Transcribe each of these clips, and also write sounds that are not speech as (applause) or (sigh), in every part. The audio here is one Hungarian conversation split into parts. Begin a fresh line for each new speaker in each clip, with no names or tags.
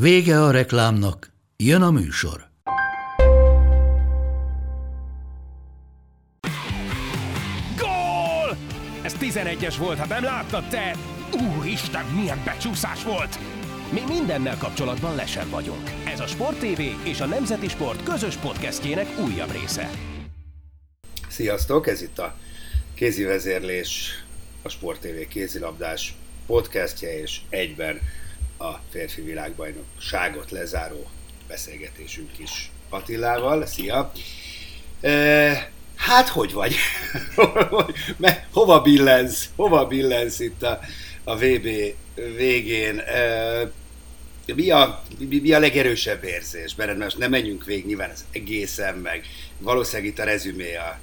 Vége a reklámnak, jön a műsor.
Gól! Ez 11-es volt, ha nem láttad te! Úristen, milyen becsúszás volt! Mi mindennel kapcsolatban lesen vagyunk. Ez a Sport TV és a Nemzeti Sport közös podcastjének újabb része.
Sziasztok, ez itt a kézi vezérlés, a Sport TV kézilabdás podcastje, és egyben a férfi világbajnokságot lezáró beszélgetésünk is Attilával. Szia! E, hát, hogy vagy? (laughs) hova billensz? Hova billensz itt a, a VB végén? E, mi a, mi, mi a legerősebb érzés? Mert most nem menjünk végig, nyilván az egészen, meg valószínűleg itt a rezümé a,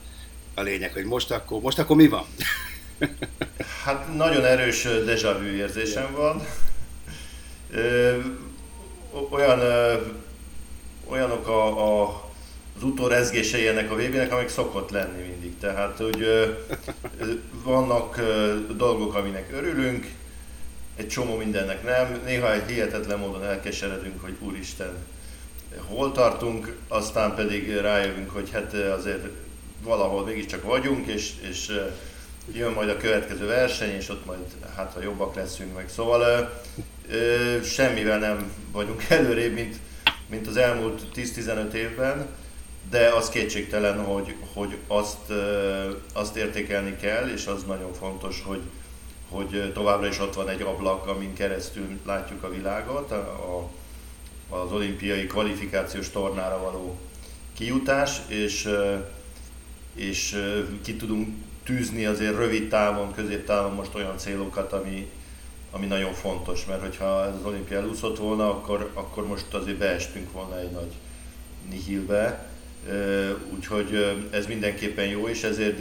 a lényeg, hogy most akkor, most akkor mi van? (laughs)
Hát nagyon erős déjà vu érzésem van olyan, olyanok a, a, az utórezgései ennek a vb amik szokott lenni mindig. Tehát, hogy vannak dolgok, aminek örülünk, egy csomó mindennek nem. Néha egy hihetetlen módon elkeseredünk, hogy úristen, hol tartunk, aztán pedig rájövünk, hogy hát azért valahol mégiscsak vagyunk, és, és jön majd a következő verseny, és ott majd hát ha jobbak leszünk meg. Szóval semmivel nem vagyunk (laughs) előrébb, mint, mint az elmúlt 10-15 évben, de az kétségtelen, hogy, hogy azt, azt értékelni kell, és az nagyon fontos, hogy, hogy továbbra is ott van egy ablak, amin keresztül látjuk a világot, a, az olimpiai kvalifikációs tornára való kijutás, és, és ki tudunk tűzni azért rövid távon, középtávon most olyan célokat, ami, ami nagyon fontos, mert hogyha ez az olimpia elúszott volna, akkor, akkor most azért beestünk volna egy nagy nihilbe. Úgyhogy ez mindenképpen jó, és ezért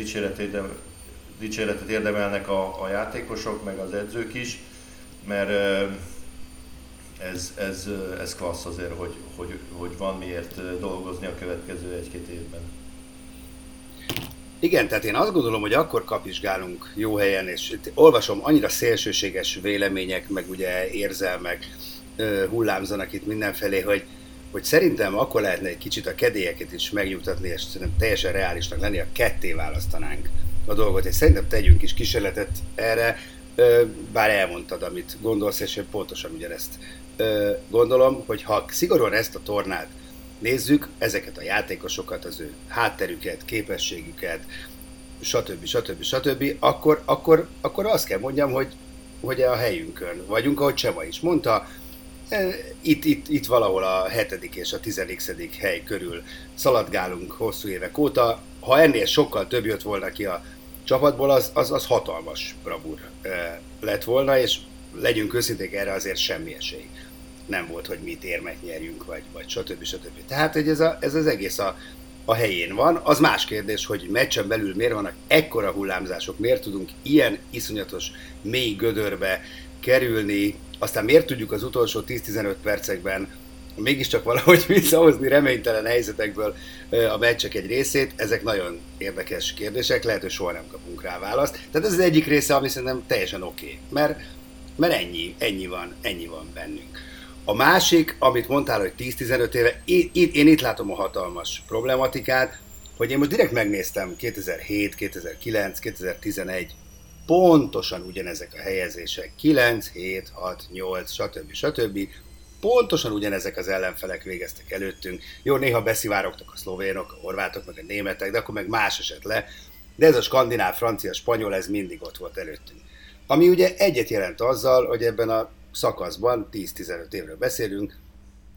dicséretet, érdemelnek a, a játékosok, meg az edzők is, mert ez, ez, ez klassz azért, hogy, hogy, hogy van miért dolgozni a következő egy-két évben.
Igen, tehát én azt gondolom, hogy akkor kapizsgálunk jó helyen, és olvasom annyira szélsőséges vélemények, meg ugye érzelmek hullámzanak itt mindenfelé, hogy, hogy szerintem akkor lehetne egy kicsit a kedélyeket is megnyugtatni, és szerintem teljesen reálisnak lenni, a ketté választanánk a dolgot, és szerintem tegyünk is kísérletet erre, bár elmondtad, amit gondolsz, és én pontosan ugyanezt gondolom, hogy ha szigorúan ezt a tornát nézzük ezeket a játékosokat, az ő hátterüket, képességüket, stb. stb. stb., akkor, akkor, akkor azt kell mondjam, hogy, hogy a helyünkön vagyunk, ahogy Csema is mondta, e, itt, itt, itt valahol a hetedik és a tizedik hely körül szaladgálunk hosszú évek óta. Ha ennél sokkal több jött volna ki a csapatból, az, az, az hatalmas bravúr e, lett volna, és legyünk őszinték, erre azért semmi esély nem volt, hogy mi érmet nyerjünk, vagy, vagy stb. stb. Tehát, hogy ez, a, ez az egész a, a helyén van. Az más kérdés, hogy meccsen belül miért vannak ekkora hullámzások, miért tudunk ilyen iszonyatos mély gödörbe kerülni, aztán miért tudjuk az utolsó 10-15 percekben mégiscsak valahogy (laughs) visszahozni reménytelen helyzetekből a meccsek egy részét, ezek nagyon érdekes kérdések, lehet, hogy soha nem kapunk rá választ. Tehát ez az egyik része, ami szerintem teljesen oké, okay, mert, mert ennyi, ennyi van, ennyi van bennünk. A másik, amit mondtál, hogy 10-15 éve, én, én itt látom a hatalmas problematikát, hogy én most direkt megnéztem 2007, 2009, 2011, pontosan ugyanezek a helyezések, 9, 7, 6, 8, stb. stb. Pontosan ugyanezek az ellenfelek végeztek előttünk. Jó, néha beszivárogtak a szlovénok, a horvátok, meg a németek, de akkor meg más esett le. De ez a skandináv, francia, spanyol, ez mindig ott volt előttünk. Ami ugye egyet jelent azzal, hogy ebben a szakaszban, 10-15 évről beszélünk,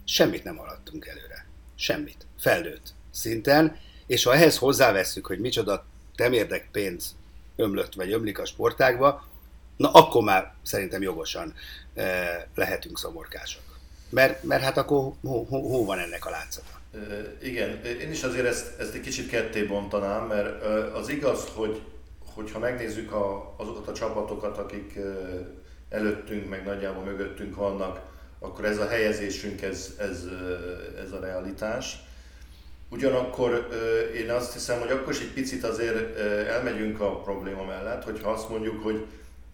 semmit nem haladtunk előre. Semmit. Felnőtt szinten, és ha ehhez hozzáveszünk, hogy micsoda temérdek pénz ömlött vagy ömlik a sportágba, na akkor már szerintem jogosan e, lehetünk szomorkások. Mert, mert hát akkor hó, hó, hó van ennek a látszata?
Igen, én is azért ezt, ezt egy kicsit ketté bontanám, mert az igaz, hogy hogyha megnézzük a, azokat a csapatokat, akik előttünk, meg nagyjából mögöttünk vannak, akkor ez a helyezésünk, ez, ez, ez a realitás. Ugyanakkor én azt hiszem, hogy akkor is egy picit azért elmegyünk a probléma mellett, hogyha azt mondjuk, hogy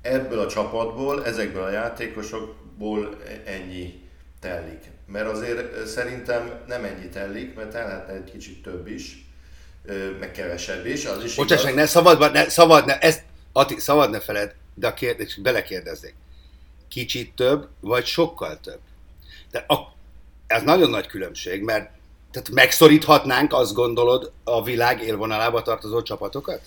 ebből a csapatból, ezekből a játékosokból ennyi tellik. Mert azért szerintem nem ennyi tellik, mert telhetne egy kicsit több is, meg kevesebb is. Az is
Bocsáss meg, ne szabad, ne, szabad, ne, ezt, Ati, szabad ne feled, de a kérdés, belekérdeznék. Kicsit több, vagy sokkal több? De a, ez nagyon nagy különbség, mert tehát megszoríthatnánk, azt gondolod, a világ élvonalába tartozó csapatokat?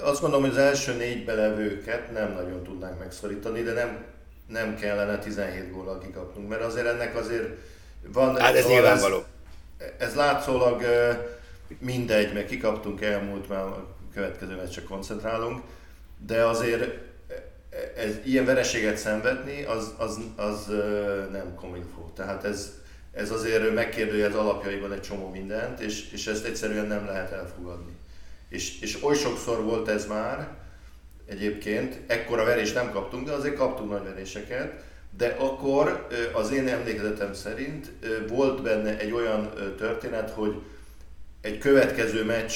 Azt gondolom, hogy az első négy belevőket nem nagyon tudnánk megszorítani, de nem, nem kellene 17 góllal kikapnunk, mert azért ennek azért van...
Hát ez nyilvánvaló.
Ez, ez látszólag mindegy, mert kikaptunk elmúlt, már a következő meccsre koncentrálunk, de azért ez, ilyen vereséget szenvedni, az, az, az nem komilfó. Tehát ez, ez azért megkérdőjel az alapjaiban egy csomó mindent, és, és ezt egyszerűen nem lehet elfogadni. És, és oly sokszor volt ez már, egyébként, ekkora verést nem kaptunk, de azért kaptunk nagy veréseket, de akkor az én emlékezetem szerint volt benne egy olyan történet, hogy egy következő meccs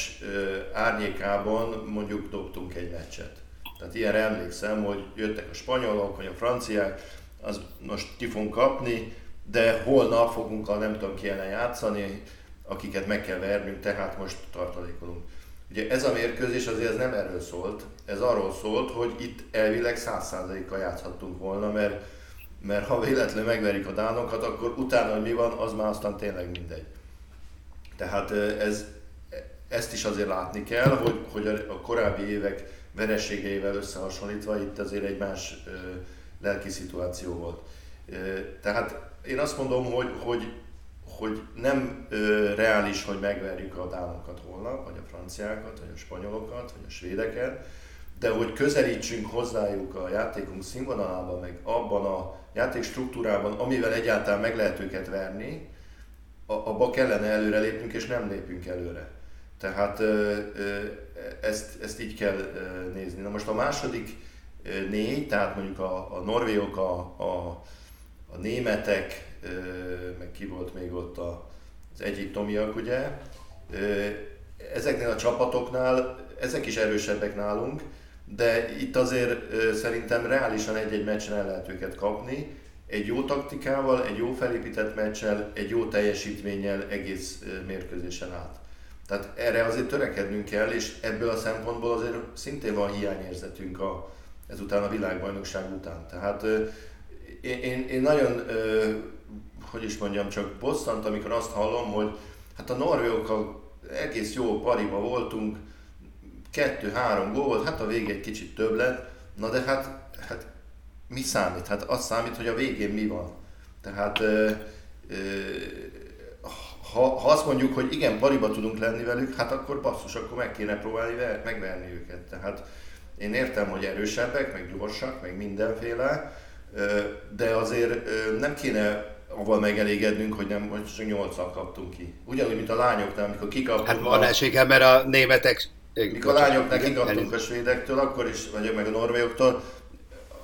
árnyékában mondjuk dobtunk egy meccset. Tehát ilyenre emlékszem, hogy jöttek a spanyolok, vagy a franciák, az most ki fogunk kapni, de holnap fogunk a nem tudom ki ellen játszani, akiket meg kell vernünk, tehát most tartalékolunk. Ugye ez a mérkőzés azért ez nem erről szólt, ez arról szólt, hogy itt elvileg 100%-kal játszhattunk volna, mert, mert ha véletlenül megverjük a dánokat, akkor utána, hogy mi van, az már aztán tényleg mindegy. Tehát ez, ezt is azért látni kell, hogy, hogy a korábbi évek vereségeivel összehasonlítva itt azért egy más lelki szituáció volt. Tehát én azt mondom, hogy, hogy, hogy nem ö, reális, hogy megverjük a dánokat holnap, vagy a franciákat, vagy a spanyolokat, vagy a svédeket, de hogy közelítsünk hozzájuk a játékunk színvonalában, meg abban a játék struktúrában, amivel egyáltalán meg lehet őket verni, abba kellene előrelépnünk, és nem lépünk előre. Tehát ezt, ezt így kell nézni. Na most a második négy, tehát mondjuk a, a norvégok, a, a, a németek, meg ki volt még ott a, az egyiptomiak, ugye, ezeknél a csapatoknál, ezek is erősebbek nálunk, de itt azért szerintem reálisan egy-egy meccsen el lehet őket kapni, egy jó taktikával, egy jó felépített meccsel, egy jó teljesítménnyel egész mérkőzésen át. Tehát erre azért törekednünk kell, és ebből a szempontból azért szintén van hiányérzetünk a, ezután a világbajnokság után. Tehát én, én, én nagyon, hogy is mondjam, csak bosszant, amikor azt hallom, hogy hát a norvégokkal egész jó pariba voltunk, kettő-három gól hát a vége egy kicsit több lett, na de hát, hát mi számít? Hát az számít, hogy a végén mi van. Tehát ha, ha azt mondjuk, hogy igen, pariba tudunk lenni velük, hát akkor basszus, akkor meg kéne próbálni megverni őket. Tehát én értem, hogy erősebbek, meg gyorsak, meg mindenféle, de azért nem kéne avval megelégednünk, hogy nem, hogy csak nyolccal kaptunk ki. Ugyanúgy, mint a lányoknál, amikor kikaptunk.
Hát van esélyem, mert a németek...
Mikor a lányoknál kikaptunk a svédektől, akkor is, vagy meg a norvégoktól,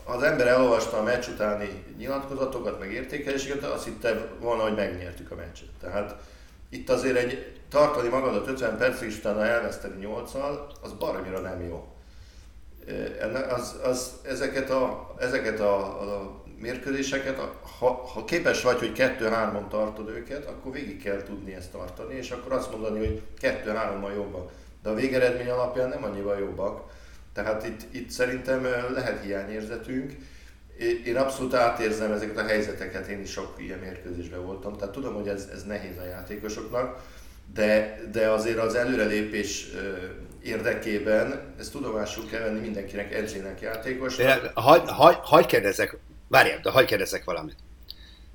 az ember elolvasta a meccs utáni nyilatkozatokat, meg értékeléseket, azt hitte volna, hogy megnyertük a meccset. Tehát itt azért egy tartani magadat 50 percig, és utána elveszteni 8-al, az baromira nem jó. Az, az, ezeket a, ezeket a, a mérkőzéseket, ha, ha képes vagy, hogy 2-3-on tartod őket, akkor végig kell tudni ezt tartani, és akkor azt mondani, hogy 2-3-mal jobbak. De a végeredmény alapján nem annyival jobbak. Tehát itt, itt szerintem lehet hiányérzetünk. Én abszolút átérzem ezeket a helyzeteket, én is sok ilyen mérkőzésben voltam, tehát tudom, hogy ez, ez nehéz a játékosoknak, de, de azért az előrelépés érdekében ezt tudomásul kell venni mindenkinek, edzének, játékosnak.
Hagy, hagy, hagy kérdezek, várjál, de hagy kérdezek valamit.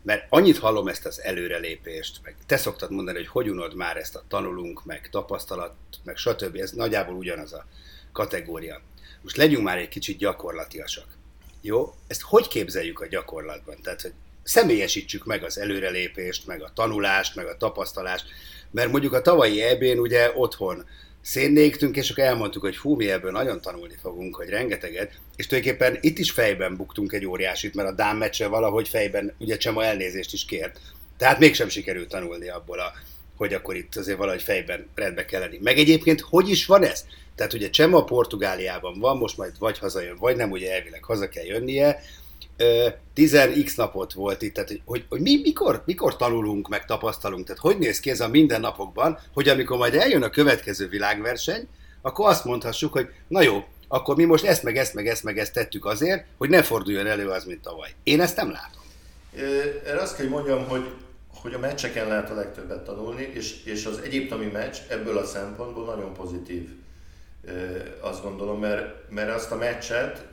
Mert annyit hallom ezt az előrelépést, meg te szoktad mondani, hogy hogy unod már ezt a tanulunk, meg tapasztalat, meg stb. Ez nagyjából ugyanaz a kategória. Most legyünk már egy kicsit gyakorlatiasak. Jó? Ezt hogy képzeljük a gyakorlatban? Tehát, hogy személyesítsük meg az előrelépést, meg a tanulást, meg a tapasztalást, mert mondjuk a tavalyi ebén ugye otthon szénnégtünk, és akkor elmondtuk, hogy fú, mi ebből nagyon tanulni fogunk, hogy rengeteget, és tulajdonképpen itt is fejben buktunk egy óriásit, mert a Dán meccse valahogy fejben, ugye Csema elnézést is kért, tehát mégsem sikerült tanulni abból, a, hogy akkor itt azért valahogy fejben rendbe kell lenni. Meg egyébként, hogy is van ez? Tehát ugye Csema Portugáliában van, most majd vagy hazajön, vagy nem, ugye elvileg haza kell jönnie, 10x napot volt itt, tehát hogy, hogy mi, mikor, mikor tanulunk, meg tapasztalunk, tehát hogy néz ki ez a mindennapokban, hogy amikor majd eljön a következő világverseny, akkor azt mondhassuk, hogy na jó, akkor mi most ezt, meg ezt, meg ezt, meg ezt tettük azért, hogy ne forduljon elő az, mint tavaly. Én ezt nem látom.
Erre azt kell, hogy mondjam, hogy, hogy a meccseken lehet a legtöbbet tanulni, és, és az egyiptomi meccs ebből a szempontból nagyon pozitív. Azt gondolom, mert, mert azt a meccset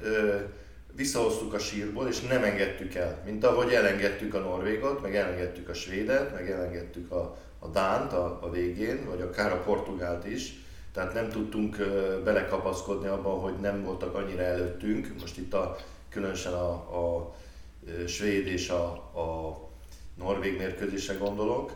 visszahoztuk a sírból, és nem engedtük el. Mint ahogy elengedtük a Norvégot, meg elengedtük a Svédet, meg elengedtük a, a Dánt a, a végén, vagy akár a Portugált is. Tehát nem tudtunk belekapaszkodni abban, hogy nem voltak annyira előttünk. Most itt a, különösen a, a svéd és a, a norvég mérkőzésre gondolok,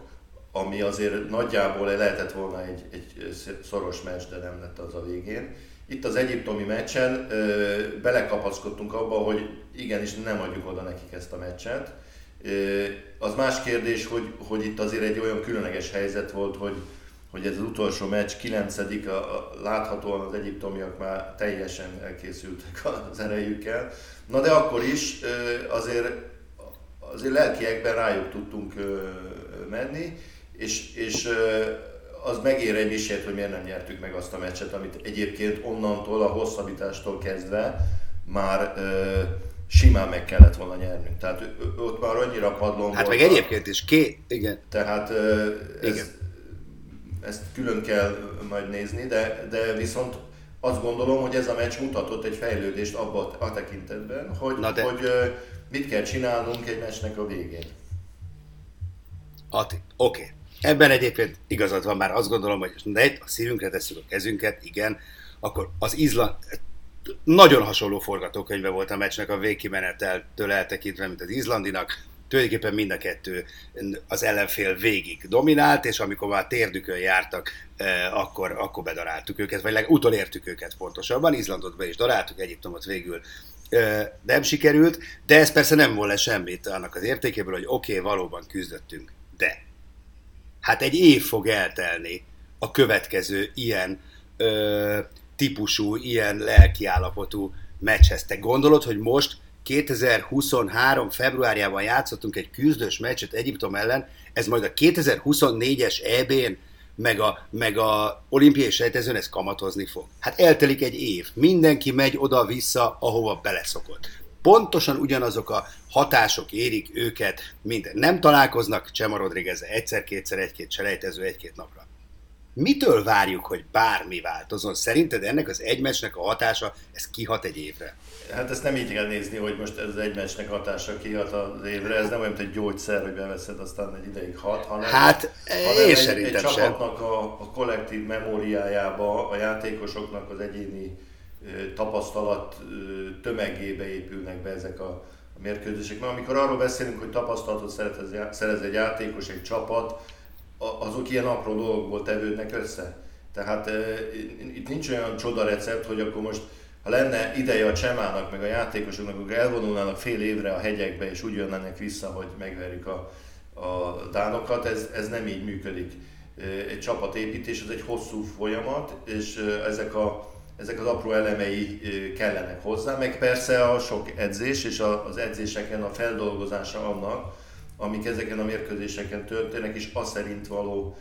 ami azért nagyjából lehetett volna egy, egy szoros meccs, de nem lett az a végén itt az egyiptomi meccsen ö, belekapaszkodtunk abba, hogy igenis nem adjuk oda nekik ezt a meccset. Ö, az más kérdés, hogy, hogy itt azért egy olyan különleges helyzet volt, hogy, hogy ez az utolsó meccs, 9 a, a, láthatóan az egyiptomiak már teljesen elkészültek az erejükkel. Na de akkor is ö, azért, azért lelkiekben rájuk tudtunk ö, menni, és, és az megér egy misét, hogy miért nem nyertük meg azt a meccset, amit egyébként onnantól, a hosszabbítástól kezdve már ö, simán meg kellett volna nyernünk. Tehát ott már annyira padlón
Hát meg egyébként is ké... Igen.
Tehát ö, ez, Igen. ezt külön kell majd nézni, de, de viszont azt gondolom, hogy ez a meccs mutatott egy fejlődést abban a tekintetben, hogy, Na de... hogy ö, mit kell csinálnunk egy meccsnek a végén.
Ati, oké. Okay. Ebben egyébként igazad van, már azt gondolom, hogy ne a szívünkre tesszük a kezünket, igen, akkor az Izland, nagyon hasonló forgatókönyve volt a meccsnek a végkimeneteltől eltekintve, mint az Izlandinak. Tulajdonképpen mind a kettő az ellenfél végig dominált, és amikor már térdükön jártak, eh, akkor, akkor bedaráltuk őket, vagy utolértük őket pontosabban. Izlandot be is daráltuk, Egyiptomot végül eh, nem sikerült, de ez persze nem volna semmit annak az értékéből, hogy oké, okay, valóban küzdöttünk. De hát egy év fog eltelni a következő ilyen ö, típusú, ilyen lelkiállapotú meccshez. Te gondolod, hogy most 2023. februárjában játszottunk egy küzdős meccset Egyiptom ellen, ez majd a 2024-es EB-n meg a, meg a olimpiai sejtezőn ez kamatozni fog. Hát eltelik egy év, mindenki megy oda-vissza, ahova beleszokott pontosan ugyanazok a hatások érik őket, mint nem találkoznak Csema Rodriguez egyszer-kétszer, egy-két selejtező, egy-két napra. Mitől várjuk, hogy bármi változon? Szerinted ennek az egymesnek a hatása, ez kihat egy évre?
Hát ezt nem így kell nézni, hogy most ez az egymesnek hatása kihat az évre, ez nem olyan, mint egy gyógyszer, hogy beveszed, aztán egy ideig hat, hanem,
hát,
hanem én egy, egy csapatnak a, a kollektív memóriájába, a játékosoknak az egyéni tapasztalat tömegébe épülnek be ezek a, mérkőzések. Mert amikor arról beszélünk, hogy tapasztalatot szerez egy játékos, egy csapat, azok ilyen apró dolgokból tevődnek össze. Tehát itt nincs olyan csoda recept, hogy akkor most ha lenne ideje a Csemának, meg a játékosoknak, akkor elvonulnának fél évre a hegyekbe, és úgy jönnének vissza, hogy megverjük a, a dánokat, ez, ez nem így működik. Egy csapatépítés, ez egy hosszú folyamat, és ezek a ezek az apró elemei kellenek hozzá, meg persze a sok edzés és az edzéseken a feldolgozása annak, amik ezeken a mérkőzéseken történnek, és az szerint való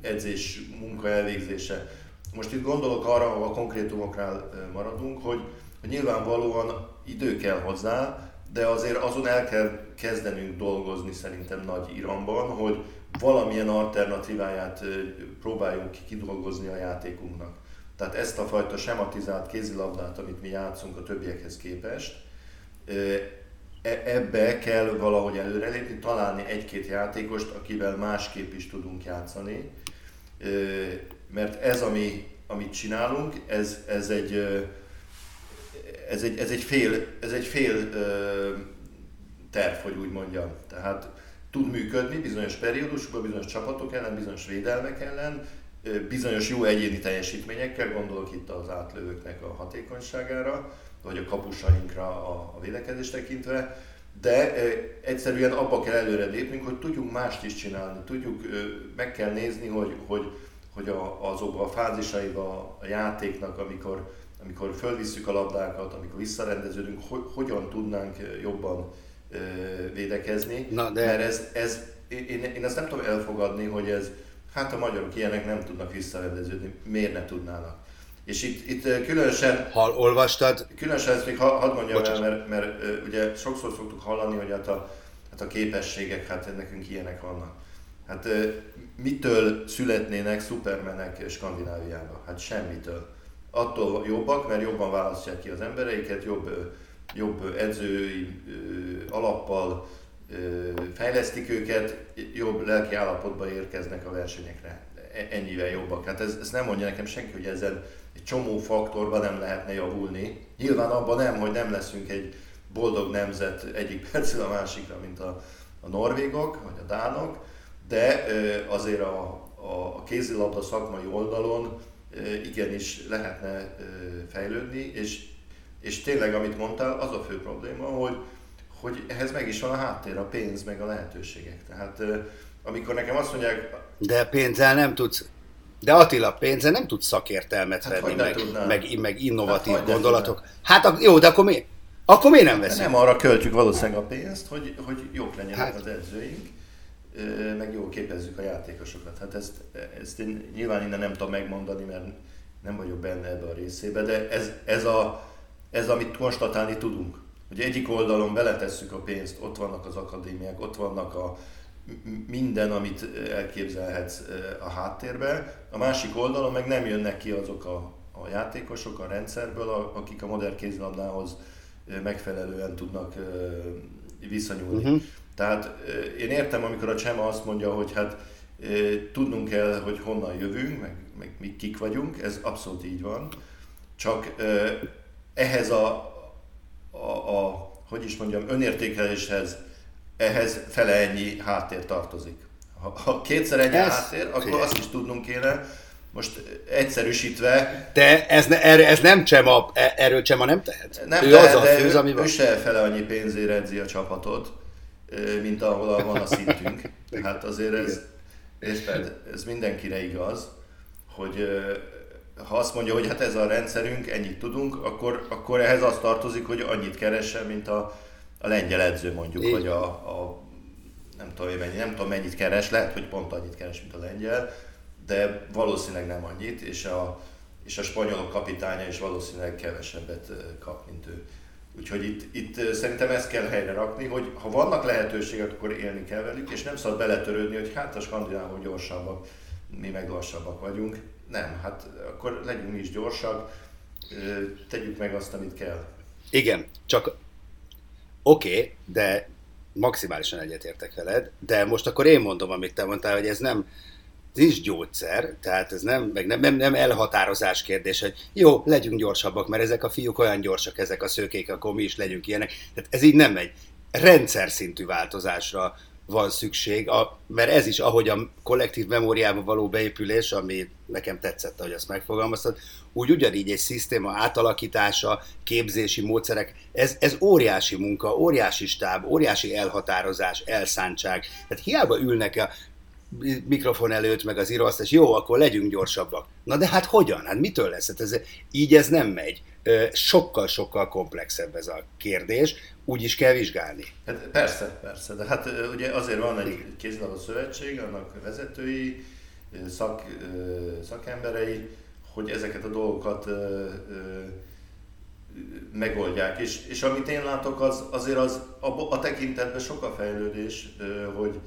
edzés munka elvégzése. Most itt gondolok arra, ha a konkrétumoknál maradunk, hogy, hogy nyilvánvalóan idő kell hozzá, de azért azon el kell kezdenünk dolgozni szerintem nagy iramban, hogy valamilyen alternatíváját próbáljunk kidolgozni a játékunknak. Tehát ezt a fajta sematizált kézilabdát, amit mi játszunk a többiekhez képest, e, ebbe kell valahogy előrelépni, találni egy-két játékost, akivel másképp is tudunk játszani. Mert ez, ami, amit csinálunk, ez, ez egy ez egy, ez egy fél, ez egy fél terv, hogy úgy mondjam. Tehát tud működni bizonyos periódusokban, bizonyos csapatok ellen, bizonyos védelmek ellen, bizonyos jó egyéni teljesítményekkel, gondolok itt az átlövőknek a hatékonyságára, vagy a kapusainkra a, a védekezést tekintve, de egyszerűen abba kell előre lépnünk, hogy tudjunk mást is csinálni, tudjuk, meg kell nézni, hogy, hogy, hogy a, azokban a fázisaiba a játéknak, amikor, amikor fölvisszük a labdákat, amikor visszarendeződünk, hogy, hogyan tudnánk jobban védekezni,
Na, de...
mert ez, ez én, én ezt nem tudom elfogadni, hogy ez, hát a magyarok ilyenek nem tudnak visszarendeződni, miért ne tudnának? És itt, itt különösen...
Ha olvastad...
Különösen ezt még hadd mondjam el, mert, mert, mert ugye sokszor szoktuk hallani, hogy hát a, hát a képességek, hát nekünk ilyenek vannak. Hát mitől születnének szupermenek Skandináviában? Hát semmitől. Attól jobbak, mert jobban választják ki az embereiket, jobb, jobb edzői alappal fejlesztik őket, jobb lelki állapotba érkeznek a versenyekre. E, ennyivel jobbak. Hát ez, ez nem mondja nekem senki, hogy ezzel egy csomó faktorban nem lehetne javulni. Nyilván abban nem, hogy nem leszünk egy boldog nemzet egyik (laughs) percről a másikra, mint a, a norvégok vagy a dánok, de azért a, a, a kézilabda szakmai oldalon igenis lehetne fejlődni, és, és tényleg, amit mondtál, az a fő probléma, hogy, hogy ehhez meg is van a háttér, a pénz, meg a lehetőségek. Tehát amikor nekem azt mondják...
De pénzzel nem tudsz de Attila pénze nem tud szakértelmet hát venni, meg, meg, meg innovatív hát gondolatok. Hát jó, de akkor mi? Akkor miért nem veszünk?
Nem arra költjük valószínűleg a pénzt, hogy, hogy jók legyenek hát. az edzőink, meg jól képezzük a játékosokat. Hát ezt, ezt én nyilván innen nem tudom megmondani, mert nem vagyok benne ebbe a részébe, de ez, ez, a, ez amit konstatálni tudunk. Hogy egyik oldalon beletesszük a pénzt, ott vannak az akadémiák, ott vannak a, minden, amit elképzelhetsz a háttérbe. A másik oldalon meg nem jönnek ki azok a, a játékosok a rendszerből, akik a modern kézilabdához megfelelően tudnak viszonyulni. Uh-huh. Tehát én értem, amikor a Csema azt mondja, hogy hát tudnunk kell, hogy honnan jövünk, meg, meg mi kik vagyunk, ez abszolút így van. Csak ehhez a, a, a hogy is mondjam, önértékeléshez ehhez fele ennyi háttér tartozik. Ha, ha kétszer ennyi ez háttér, akkor azt is tudnunk kéne, most egyszerűsítve...
De ez, ne, erre, ez nem Csema, erről Csema nem tehet?
Nem ő tehet, az a főz, ami van. ő se fele annyi pénzért edzi a csapatot, mint ahol van a szintünk. (laughs) Hát azért ez, érted, ez mindenkire igaz, hogy ha azt mondja, hogy hát ez a rendszerünk, ennyit tudunk, akkor, akkor ehhez az tartozik, hogy annyit keressen, mint a, a lengyel edző mondjuk, Így. vagy a, a nem tudom, mennyi, nem tudom mennyit keres, lehet, hogy pont annyit keres, mint a lengyel, de valószínűleg nem annyit, és a, és a spanyolok kapitánya is valószínűleg kevesebbet kap, mint ő. Úgyhogy itt, itt szerintem ezt kell helyre rakni, hogy ha vannak lehetőségek, akkor élni kell velük, és nem szabad beletörődni, hogy hát a skandinávok gyorsabbak, mi meg lassabbak vagyunk. Nem, hát akkor legyünk is gyorsak, tegyük meg azt, amit kell.
Igen, csak Oké, okay, de maximálisan egyetértek veled, de most akkor én mondom, amit te mondtál, hogy ez nem, is gyógyszer, tehát ez nem, meg nem, nem, nem elhatározás kérdés, hogy jó, legyünk gyorsabbak, mert ezek a fiúk olyan gyorsak, ezek a szőkék, akkor mi is legyünk ilyenek. Tehát ez így nem megy. Rendszer szintű változásra van szükség, a, mert ez is, ahogy a kollektív memóriába való beépülés, ami nekem tetszett, ahogy azt megfogalmaztad, úgy ugyanígy egy szisztéma átalakítása, képzési módszerek, ez, ez óriási munka, óriási stáb, óriási elhatározás, elszántság. Tehát hiába ülnek a mikrofon előtt, meg az íróasztás, jó, akkor legyünk gyorsabbak. Na de hát hogyan? Hát mitől lesz? Hát ez, így ez nem megy. Sokkal-sokkal komplexebb ez a kérdés, úgy is kell vizsgálni.
Hát persze, persze, de hát ugye azért van egy kézilabda szövetség, annak vezetői, szak, szakemberei, hogy ezeket a dolgokat megoldják. És, és amit én látok, az, azért az a, a tekintetben sok a fejlődés, hogy,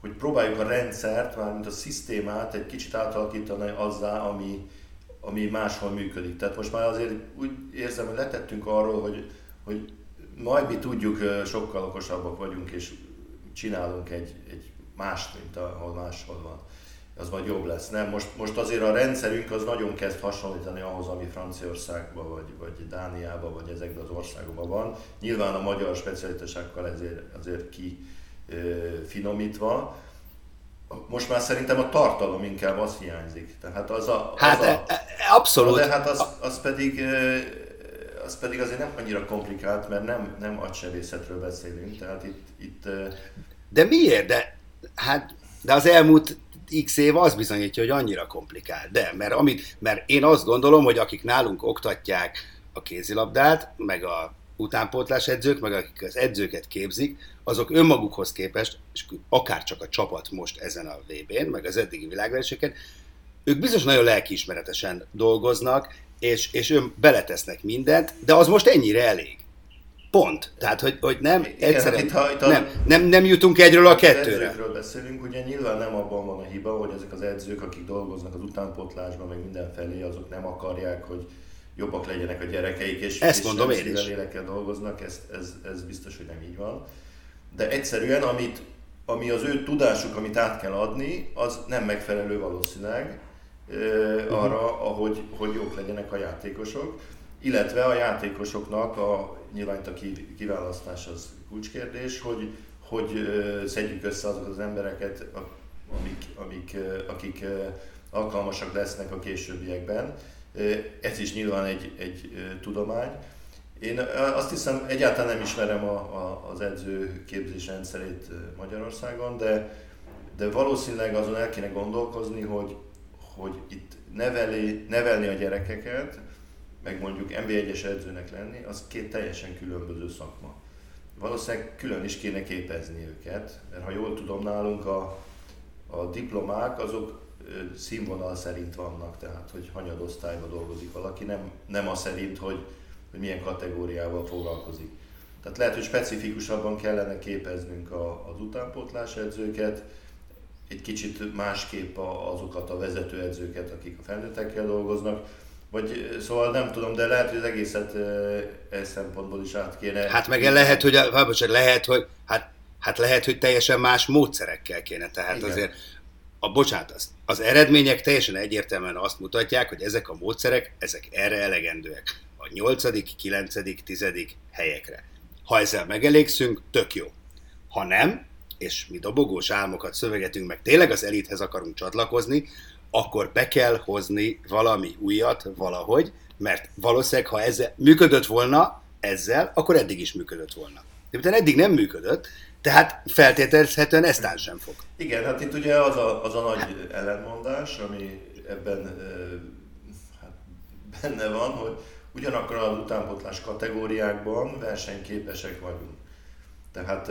hogy próbáljuk a rendszert, mármint a szisztémát egy kicsit átalakítani azzá, ami, ami máshol működik. Tehát most már azért úgy érzem, hogy letettünk arról, hogy, hogy majd mi tudjuk, sokkal okosabbak vagyunk, és csinálunk egy, egy mást, mint ahol máshol van. az majd jobb lesz. Nem? Most, most azért a rendszerünk az nagyon kezd hasonlítani ahhoz, ami Franciaországban, vagy, vagy Dániában, vagy ezekben az országokban van. Nyilván a magyar specialitásokkal ezért, azért ki finomítva. Most már szerintem a tartalom inkább az hiányzik. Tehát az a, az
hát
a,
e, e, abszolút.
De hát az, az pedig az pedig azért nem annyira komplikált, mert nem, nem agysebészetről beszélünk, tehát itt, itt...
De miért? De, hát, de az elmúlt x év az bizonyítja, hogy annyira komplikált. De, mert, amit, mert én azt gondolom, hogy akik nálunk oktatják a kézilabdát, meg a utánpótlás edzők, meg akik az edzőket képzik, azok önmagukhoz képest, és akár csak a csapat most ezen a VB-n, meg az eddigi világversenyeken, ők biztos nagyon lelkiismeretesen dolgoznak, és, és ön beletesznek mindent, de az most ennyire elég. Pont. Tehát, hogy, hogy nem
Igen, hát ha, itt
nem, nem, nem jutunk egyről a kettőre.
Edzőkről beszélünk, ugye nyilván nem abban van a hiba, hogy ezek az edzők, akik dolgoznak az utánpotlásban, meg mindenfelé, azok nem akarják, hogy jobbak legyenek a gyerekeik, és,
Ezt
és
mondom én is.
dolgoznak, ez, ez, ez biztos, hogy nem így van. De egyszerűen, amit, ami az ő tudásuk, amit át kell adni, az nem megfelelő valószínűleg. Arra, ahogy, hogy jók legyenek a játékosok, illetve a játékosoknak a nyilván a kiválasztás az kulcskérdés, hogy, hogy szedjük össze azokat az embereket, amik, amik, akik alkalmasak lesznek a későbbiekben. Ez is nyilván egy, egy tudomány. Én azt hiszem, egyáltalán nem ismerem a, a, az edzőképzés rendszerét Magyarországon, de, de valószínűleg azon el kéne gondolkozni, hogy, hogy itt neveli, nevelni a gyerekeket, meg mondjuk NB1-es edzőnek lenni, az két teljesen különböző szakma. Valószínűleg külön is kéne képezni őket, mert ha jól tudom, nálunk a, a diplomák azok színvonal szerint vannak, tehát hogy hanyadosztályban dolgozik valaki, nem, nem az szerint, hogy, hogy milyen kategóriával foglalkozik. Tehát lehet, hogy specifikusabban kellene képeznünk a, az utánpótlás edzőket, egy kicsit másképp azokat a vezetőedzőket, akik a felnőttekkel dolgoznak, vagy szóval nem tudom, de lehet, hogy az egészet e szempontból is át kéne.
Hát meg lehet, hogy, a, lehet, hogy hát, hát lehet, hogy teljesen más módszerekkel kéne. Tehát Igen. azért a, bocsánat, az, az eredmények teljesen egyértelműen azt mutatják, hogy ezek a módszerek, ezek erre elegendőek. A 8., 9., 10. helyekre. Ha ezzel megelégszünk, tök jó. Ha nem, és mi dobogós álmokat szövegetünk, meg tényleg az elithez akarunk csatlakozni, akkor be kell hozni valami újat valahogy, mert valószínűleg, ha ezzel működött volna ezzel, akkor eddig is működött volna. De utána eddig nem működött, tehát feltételezhetően eztán sem fog.
Igen, hát itt ugye az a, az a nagy ellentmondás, ami ebben hát benne van, hogy ugyanakkor az utánpotlás kategóriákban versenyképesek vagyunk. Tehát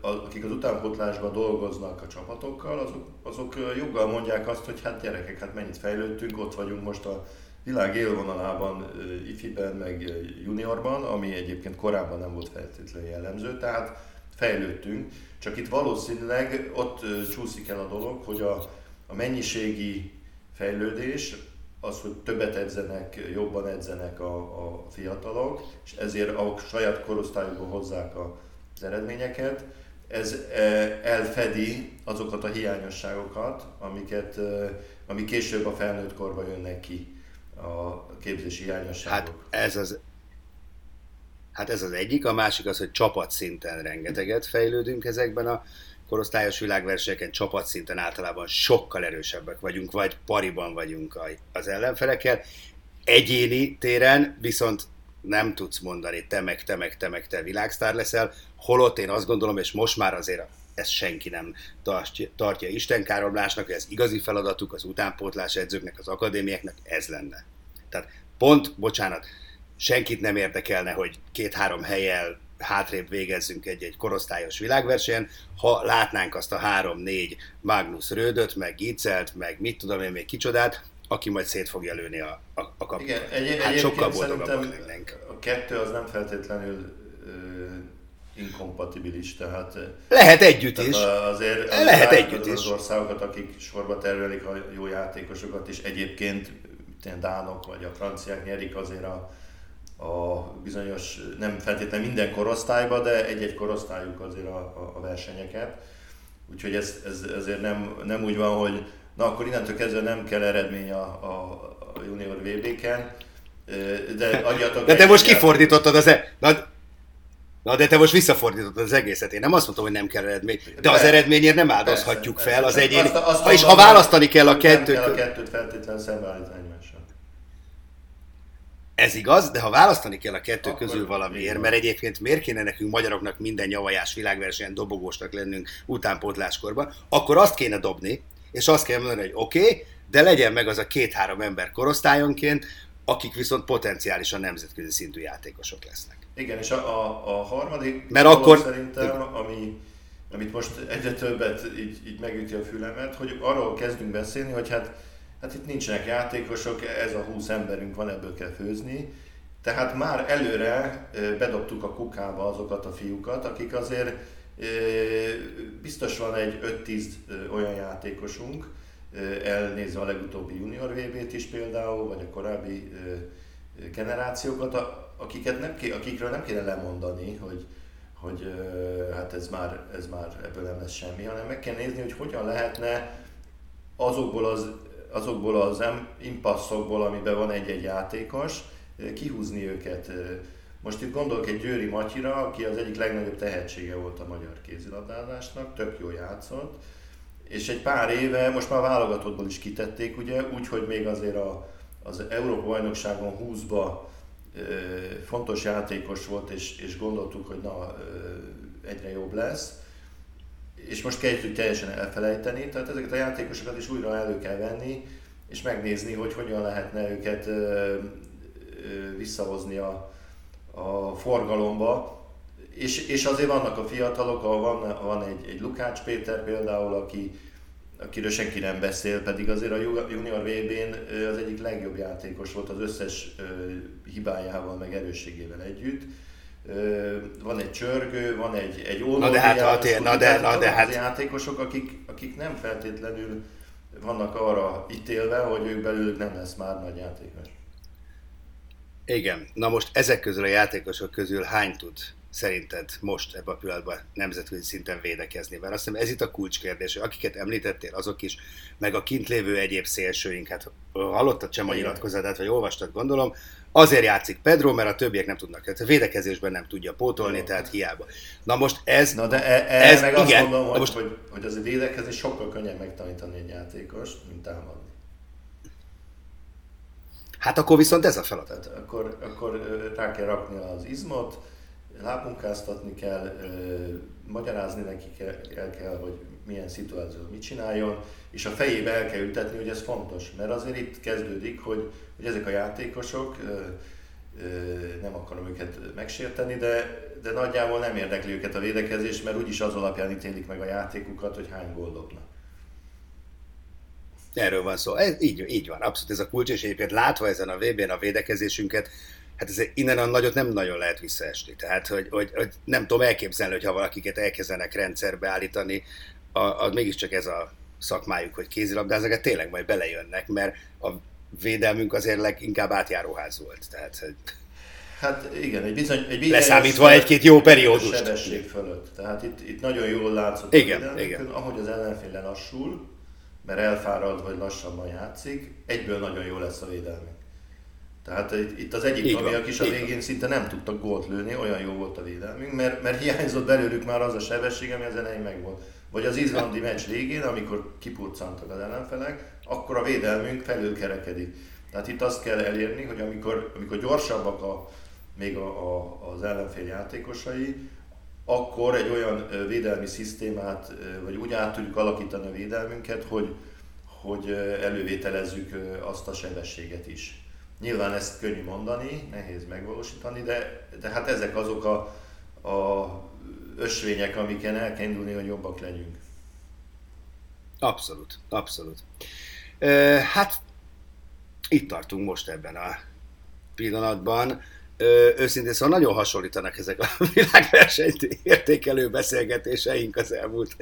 akik az utánpotlásban dolgoznak a csapatokkal, azok, azok joggal mondják azt, hogy hát gyerekek, hát mennyit fejlődtünk, ott vagyunk most a világ élvonalában, ifiben, meg juniorban, ami egyébként korábban nem volt feltétlenül jellemző, tehát fejlődtünk, csak itt valószínűleg ott csúszik el a dolog, hogy a, a mennyiségi fejlődés, az, hogy többet edzenek, jobban edzenek a, a fiatalok, és ezért a saját korosztályukból hozzák a az eredményeket, ez e, elfedi azokat a hiányosságokat, amiket, e, ami később a felnőtt korban jönnek ki, a képzési hiányosságok.
Hát ez az, Hát ez az egyik, a másik az, hogy csapatszinten rengeteget fejlődünk ezekben a korosztályos világversenyeken, csapatszinten általában sokkal erősebbek vagyunk, vagy pariban vagyunk az ellenfelekkel. Egyéni téren viszont nem tudsz mondani, te meg, te meg, te meg, te világsztár leszel, holott én azt gondolom, és most már azért ezt senki nem tartja istenkáromlásnak, hogy ez igazi feladatuk az utánpótlás edzőknek, az akadémiáknak, ez lenne. Tehát pont, bocsánat, senkit nem érdekelne, hogy két-három helyel hátrébb végezzünk egy-egy korosztályos világversenyen, ha látnánk azt a három-négy Magnus Rödöt, meg Gicelt, meg mit tudom én még kicsodát, aki majd szét fogja lőni a, a, a kaput.
Igen, egy, hát sokkal boldogabbak lennénk. A kettő az nem feltétlenül uh, inkompatibilis, tehát...
Lehet együtt
tehát
is.
Azért, az
Lehet együtt
az
is.
országokat, akik sorba tervelik a jó játékosokat, és egyébként ilyen dánok vagy a franciák nyerik azért a, a bizonyos, nem feltétlenül minden korosztályba, de egy-egy korosztályuk azért a, a, a versenyeket. Úgyhogy ez, ez, ezért nem, nem úgy van, hogy na akkor innentől kezdve nem kell eredmény a, a, a junior VB-ken, de adjatok
De te most kifordítottad az... E- na, Na, de te most visszafordítottad az egészet. Én nem azt mondtam, hogy nem kell eredmény, de, de az eredményért nem áldozhatjuk persze, fel az egyéni. Azt, azt ha, és ha választani kell a kettőt...
Nem kell a kettőt feltétlenül szembeállítani egymással.
Ez igaz, de ha választani kell a kettő Akkor közül valamiért, mert egyébként miért kéne nekünk magyaroknak minden nyavajás világversenyen dobogósnak lennünk utánpótláskorban, akkor azt kéne dobni, és azt kell mondani, hogy oké, okay, de legyen meg az a két-három ember korosztályonként, akik viszont potenciálisan nemzetközi szintű játékosok lesznek.
Igen, és a, a, a harmadik
Mert akkor...
szerintem, ami, amit most egyre többet így, így megüti a fülemet, hogy arról kezdünk beszélni, hogy hát, hát itt nincsenek játékosok, ez a 20 emberünk van, ebből kell főzni. Tehát már előre bedobtuk a kukába azokat a fiúkat, akik azért biztos van egy 5-10 olyan játékosunk, elnézve a legutóbbi junior VB-t is például, vagy a korábbi generációkat, akiket nem, akikről nem kéne lemondani, hogy, hogy hát ez már, ez már ebből nem lesz semmi, hanem meg kell nézni, hogy hogyan lehetne azokból az, azokból az impasszokból, amiben van egy-egy játékos, kihúzni őket. Most itt gondolok egy Győri Matyira, aki az egyik legnagyobb tehetsége volt a magyar kézilabdázásnak, tök jó játszott, és egy pár éve, most már válogatottból is kitették, ugye, úgyhogy még azért a, az Európa bajnokságon 20-ba fontos játékos volt, és, és gondoltuk, hogy na, egyre jobb lesz. És most kezdjük teljesen elfelejteni, tehát ezeket a játékosokat is újra elő kell venni, és megnézni, hogy hogyan lehetne őket visszahozni a, a forgalomba. És, és azért vannak a fiatalok, van, van egy, egy Lukács Péter például, aki, akiről senki nem beszél, pedig azért a Junior VB-n az egyik legjobb játékos volt az összes hibájával, meg erősségével együtt. Van egy csörgő, van egy, egy
Na de hát, hát, na de, na de hát.
játékosok, akik, akik nem feltétlenül vannak arra ítélve, hogy ők belőlük nem lesz már nagy játékos.
Igen, na most ezek közül a játékosok közül hány tud szerinted most ebben a pillanatban nemzetközi szinten védekezni? Mert azt hiszem ez itt a kulcskérdés, hogy akiket említettél, azok is, meg a kint lévő egyéb szélsőink, hát hallottad sem a nyilatkozatát, vagy olvastad, gondolom, azért játszik Pedro, mert a többiek nem tudnak, tehát a védekezésben nem tudja pótolni, Jó. tehát hiába. Na most ez...
Na de e, e, ez meg igen, azt mondom, hogy, most... hogy, hogy az a védekezés sokkal könnyebb megtanítani egy játékos, mint támadni.
Hát akkor viszont ez a feladat.
Akkor, akkor rá kell rakni az izmot, lábmunkáztatni kell, magyarázni neki kell, el kell, hogy milyen szituációban mit csináljon, és a fejébe el kell ültetni, hogy ez fontos. Mert azért itt kezdődik, hogy, hogy ezek a játékosok, nem akarom őket megsérteni, de, de nagyjából nem érdekli őket a védekezés, mert úgyis az alapján ítélik meg a játékukat, hogy hány gól dobnak.
Erről van szó. Ez, így, így van, abszolút ez a kulcs, és egyébként látva ezen a VB-n a védekezésüket, hát ez innen a nagyot nem nagyon lehet visszaesni. Tehát, hogy, hogy, hogy nem tudom elképzelni, hogy ha valakiket elkezdenek rendszerbe állítani, a, a, mégiscsak ez a szakmájuk, hogy kézilabdáznak, hát tényleg majd belejönnek, mert a védelmünk azért leginkább átjáróház volt. Tehát, hogy...
Hát igen, egy bizony... Egy bizony
Leszámítva egy-két jó periódust.
Sebesség fölött. Tehát itt, itt nagyon jól látszott,
igen, igen.
ahogy az ellenfél lassul, mert elfárad vagy lassabban játszik, egyből nagyon jó lesz a védelmünk. Tehát itt az egyiptomiak is a végén szinte nem tudtak gólt lőni, olyan jó volt a védelmünk, mert, mert hiányzott belőlük már az a sebesség, ami az elején megvolt. Vagy az izlandi meccs végén, amikor kipurcantak az ellenfelek, akkor a védelmünk felülkerekedik. Tehát itt azt kell elérni, hogy amikor, amikor gyorsabbak a, még a, a, az ellenfél játékosai, akkor egy olyan védelmi szisztémát, vagy úgy át tudjuk alakítani a védelmünket, hogy, hogy elővételezzük azt a sebességet is. Nyilván ezt könnyű mondani, nehéz megvalósítani, de, de hát ezek azok a, a ösvények, amiken el kell indulni, hogy jobbak legyünk.
Abszolút, abszolút. Hát itt tartunk most ebben a pillanatban. Őszintén szóval nagyon hasonlítanak ezek a (laughs) világversenyt értékelő beszélgetéseink az elmúlt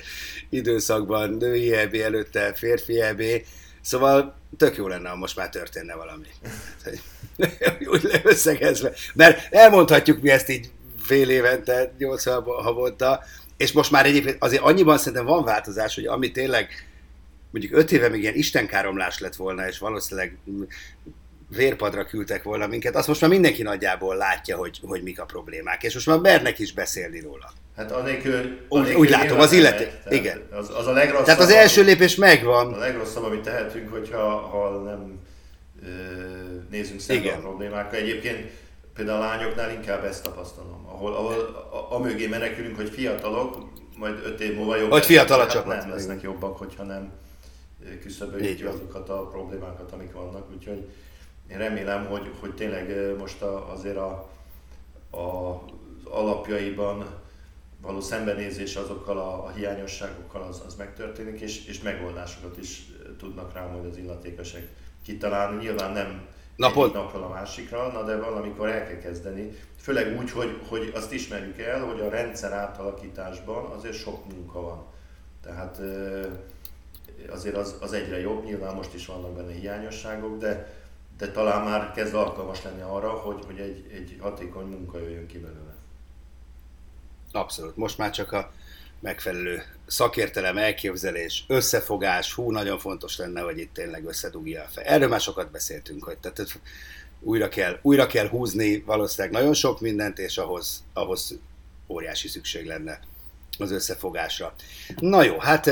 időszakban, női EB előtte, férfi EB, szóval tök jó lenne, ha most már történne valami. (laughs) Úgy összegezve. Mert elmondhatjuk mi ezt így fél évente, 80 havonta, és most már egyébként azért annyiban szerintem van változás, hogy ami tényleg mondjuk öt éve még ilyen istenkáromlás lett volna, és valószínűleg vérpadra küldtek volna minket, azt most már mindenki nagyjából látja, hogy, hogy mik a problémák, és most már mernek is beszélni róla.
Hát anélkül,
anélkül úgy látom, az illető. Igen.
Az, az a legrosszabb.
Tehát az első lépés megvan.
A legrosszabb, amit tehetünk, hogyha ha nem ö, nézünk szembe a problémákkal. Egyébként például a lányoknál inkább ezt tapasztalom, ahol, ahol a, a mögé menekülünk, hogy fiatalok, majd öt év múlva jobbak.
Hogy fiatal a
hát
csapat.
Nem lesznek jobbak, hogyha nem küszöböljük azokat a problémákat, amik vannak. Úgyhogy én remélem, hogy, hogy tényleg most a, azért a, a, az alapjaiban való szembenézés azokkal a, a hiányosságokkal az, az megtörténik, és, és megoldásokat is tudnak rá majd az illetékesek kitalálni. Nyilván nem Napod. egyik napról a másikra, na de valamikor el kell kezdeni. Főleg úgy, hogy, hogy azt ismerjük el, hogy a rendszer átalakításban azért sok munka van. Tehát azért az, az egyre jobb, nyilván most is vannak benne hiányosságok, de, de talán már kezd alkalmas lenni arra, hogy, hogy egy, egy hatékony munka jöjjön ki belőle.
Abszolút. Most már csak a megfelelő szakértelem, elképzelés, összefogás, hú, nagyon fontos lenne, hogy itt tényleg összedugja a fej. Erről már sokat beszéltünk, hogy tehát újra kell, újra kell húzni valószínűleg nagyon sok mindent, és ahhoz, ahhoz óriási szükség lenne az összefogásra. Na jó, hát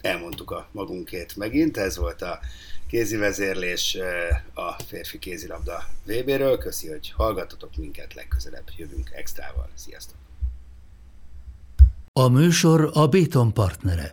elmondtuk a magunkét megint, ez volt a kézi vezérlés a férfi kézilabda VB-ről. Köszi, hogy hallgatotok minket, legközelebb jövünk extrával. Sziasztok!
A műsor a Béton partnere.